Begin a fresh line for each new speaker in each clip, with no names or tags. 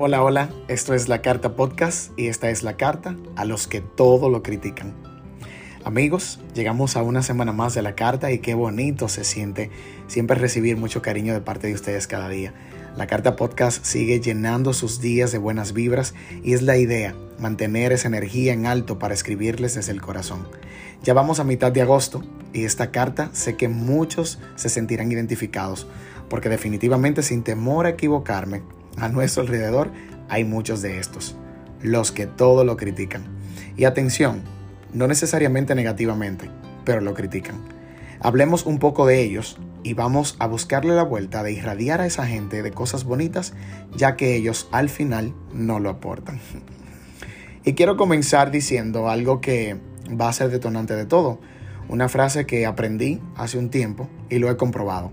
Hola, hola, esto es la Carta Podcast y esta es la carta a los que todo lo critican. Amigos, llegamos a una semana más de la carta y qué bonito se siente siempre recibir mucho cariño de parte de ustedes cada día. La Carta Podcast sigue llenando sus días de buenas vibras y es la idea, mantener esa energía en alto para escribirles desde el corazón. Ya vamos a mitad de agosto y esta carta sé que muchos se sentirán identificados porque definitivamente sin temor a equivocarme, a nuestro alrededor hay muchos de estos, los que todo lo critican. Y atención, no necesariamente negativamente, pero lo critican. Hablemos un poco de ellos y vamos a buscarle la vuelta de irradiar a esa gente de cosas bonitas, ya que ellos al final no lo aportan. Y quiero comenzar diciendo algo que va a ser detonante de todo, una frase que aprendí hace un tiempo y lo he comprobado.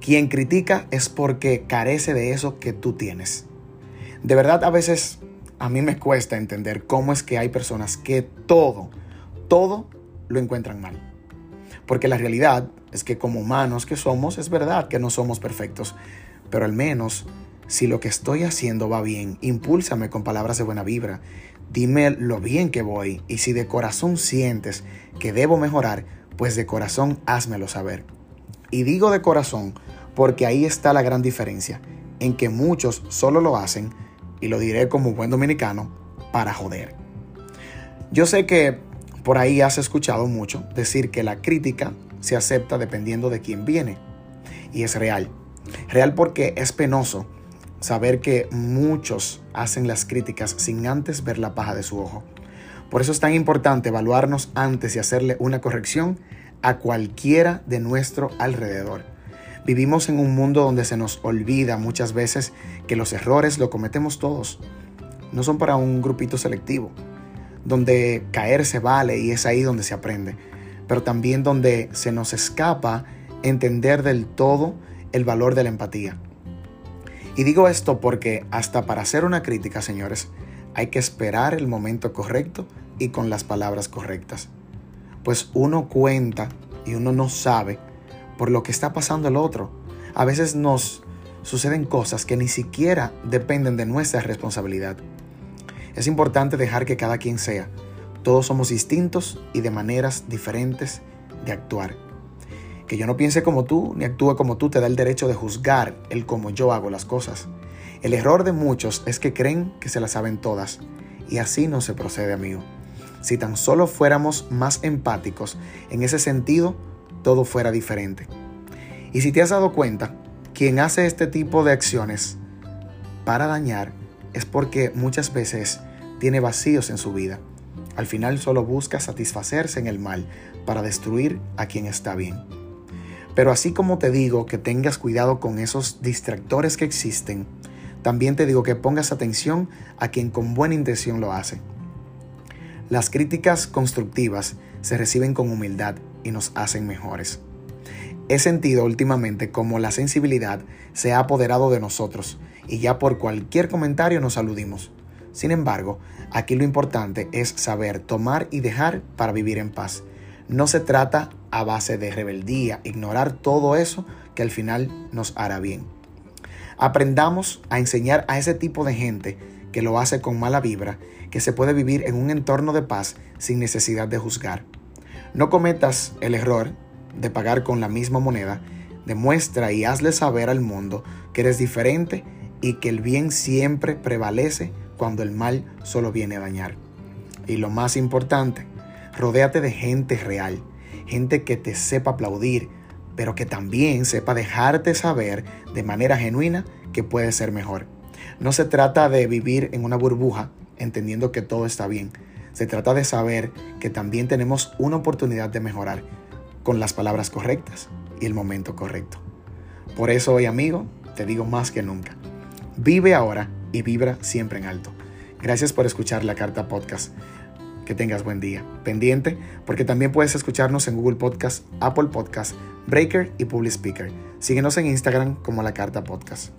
Quien critica es porque carece de eso que tú tienes. De verdad, a veces a mí me cuesta entender cómo es que hay personas que todo, todo lo encuentran mal. Porque la realidad es que como humanos que somos, es verdad que no somos perfectos, pero al menos si lo que estoy haciendo va bien, impúlsame con palabras de buena vibra, dime lo bien que voy y si de corazón sientes que debo mejorar, pues de corazón házmelo saber. Y digo de corazón porque ahí está la gran diferencia, en que muchos solo lo hacen, y lo diré como buen dominicano, para joder. Yo sé que por ahí has escuchado mucho decir que la crítica se acepta dependiendo de quién viene. Y es real. Real porque es penoso saber que muchos hacen las críticas sin antes ver la paja de su ojo. Por eso es tan importante evaluarnos antes y hacerle una corrección a cualquiera de nuestro alrededor. Vivimos en un mundo donde se nos olvida muchas veces que los errores lo cometemos todos. No son para un grupito selectivo, donde caer se vale y es ahí donde se aprende, pero también donde se nos escapa entender del todo el valor de la empatía. Y digo esto porque hasta para hacer una crítica, señores, hay que esperar el momento correcto y con las palabras correctas. Pues uno cuenta y uno no sabe por lo que está pasando el otro. A veces nos suceden cosas que ni siquiera dependen de nuestra responsabilidad. Es importante dejar que cada quien sea. Todos somos distintos y de maneras diferentes de actuar. Que yo no piense como tú ni actúe como tú te da el derecho de juzgar el cómo yo hago las cosas. El error de muchos es que creen que se las saben todas y así no se procede, amigo. Si tan solo fuéramos más empáticos en ese sentido, todo fuera diferente. Y si te has dado cuenta, quien hace este tipo de acciones para dañar es porque muchas veces tiene vacíos en su vida. Al final solo busca satisfacerse en el mal para destruir a quien está bien. Pero así como te digo que tengas cuidado con esos distractores que existen, también te digo que pongas atención a quien con buena intención lo hace. Las críticas constructivas se reciben con humildad y nos hacen mejores. He sentido últimamente como la sensibilidad se ha apoderado de nosotros y ya por cualquier comentario nos aludimos. Sin embargo, aquí lo importante es saber tomar y dejar para vivir en paz. No se trata a base de rebeldía, ignorar todo eso que al final nos hará bien. Aprendamos a enseñar a ese tipo de gente que lo hace con mala vibra, que se puede vivir en un entorno de paz sin necesidad de juzgar. No cometas el error de pagar con la misma moneda. Demuestra y hazle saber al mundo que eres diferente y que el bien siempre prevalece cuando el mal solo viene a dañar. Y lo más importante, rodéate de gente real, gente que te sepa aplaudir, pero que también sepa dejarte saber de manera genuina que puede ser mejor. No se trata de vivir en una burbuja entendiendo que todo está bien, se trata de saber que también tenemos una oportunidad de mejorar con las palabras correctas y el momento correcto. Por eso hoy, amigo, te digo más que nunca. Vive ahora y vibra siempre en alto. Gracias por escuchar la carta podcast. Que tengas buen día. Pendiente, porque también puedes escucharnos en Google Podcast, Apple Podcast, Breaker y Public Speaker. Síguenos en Instagram como la carta podcast.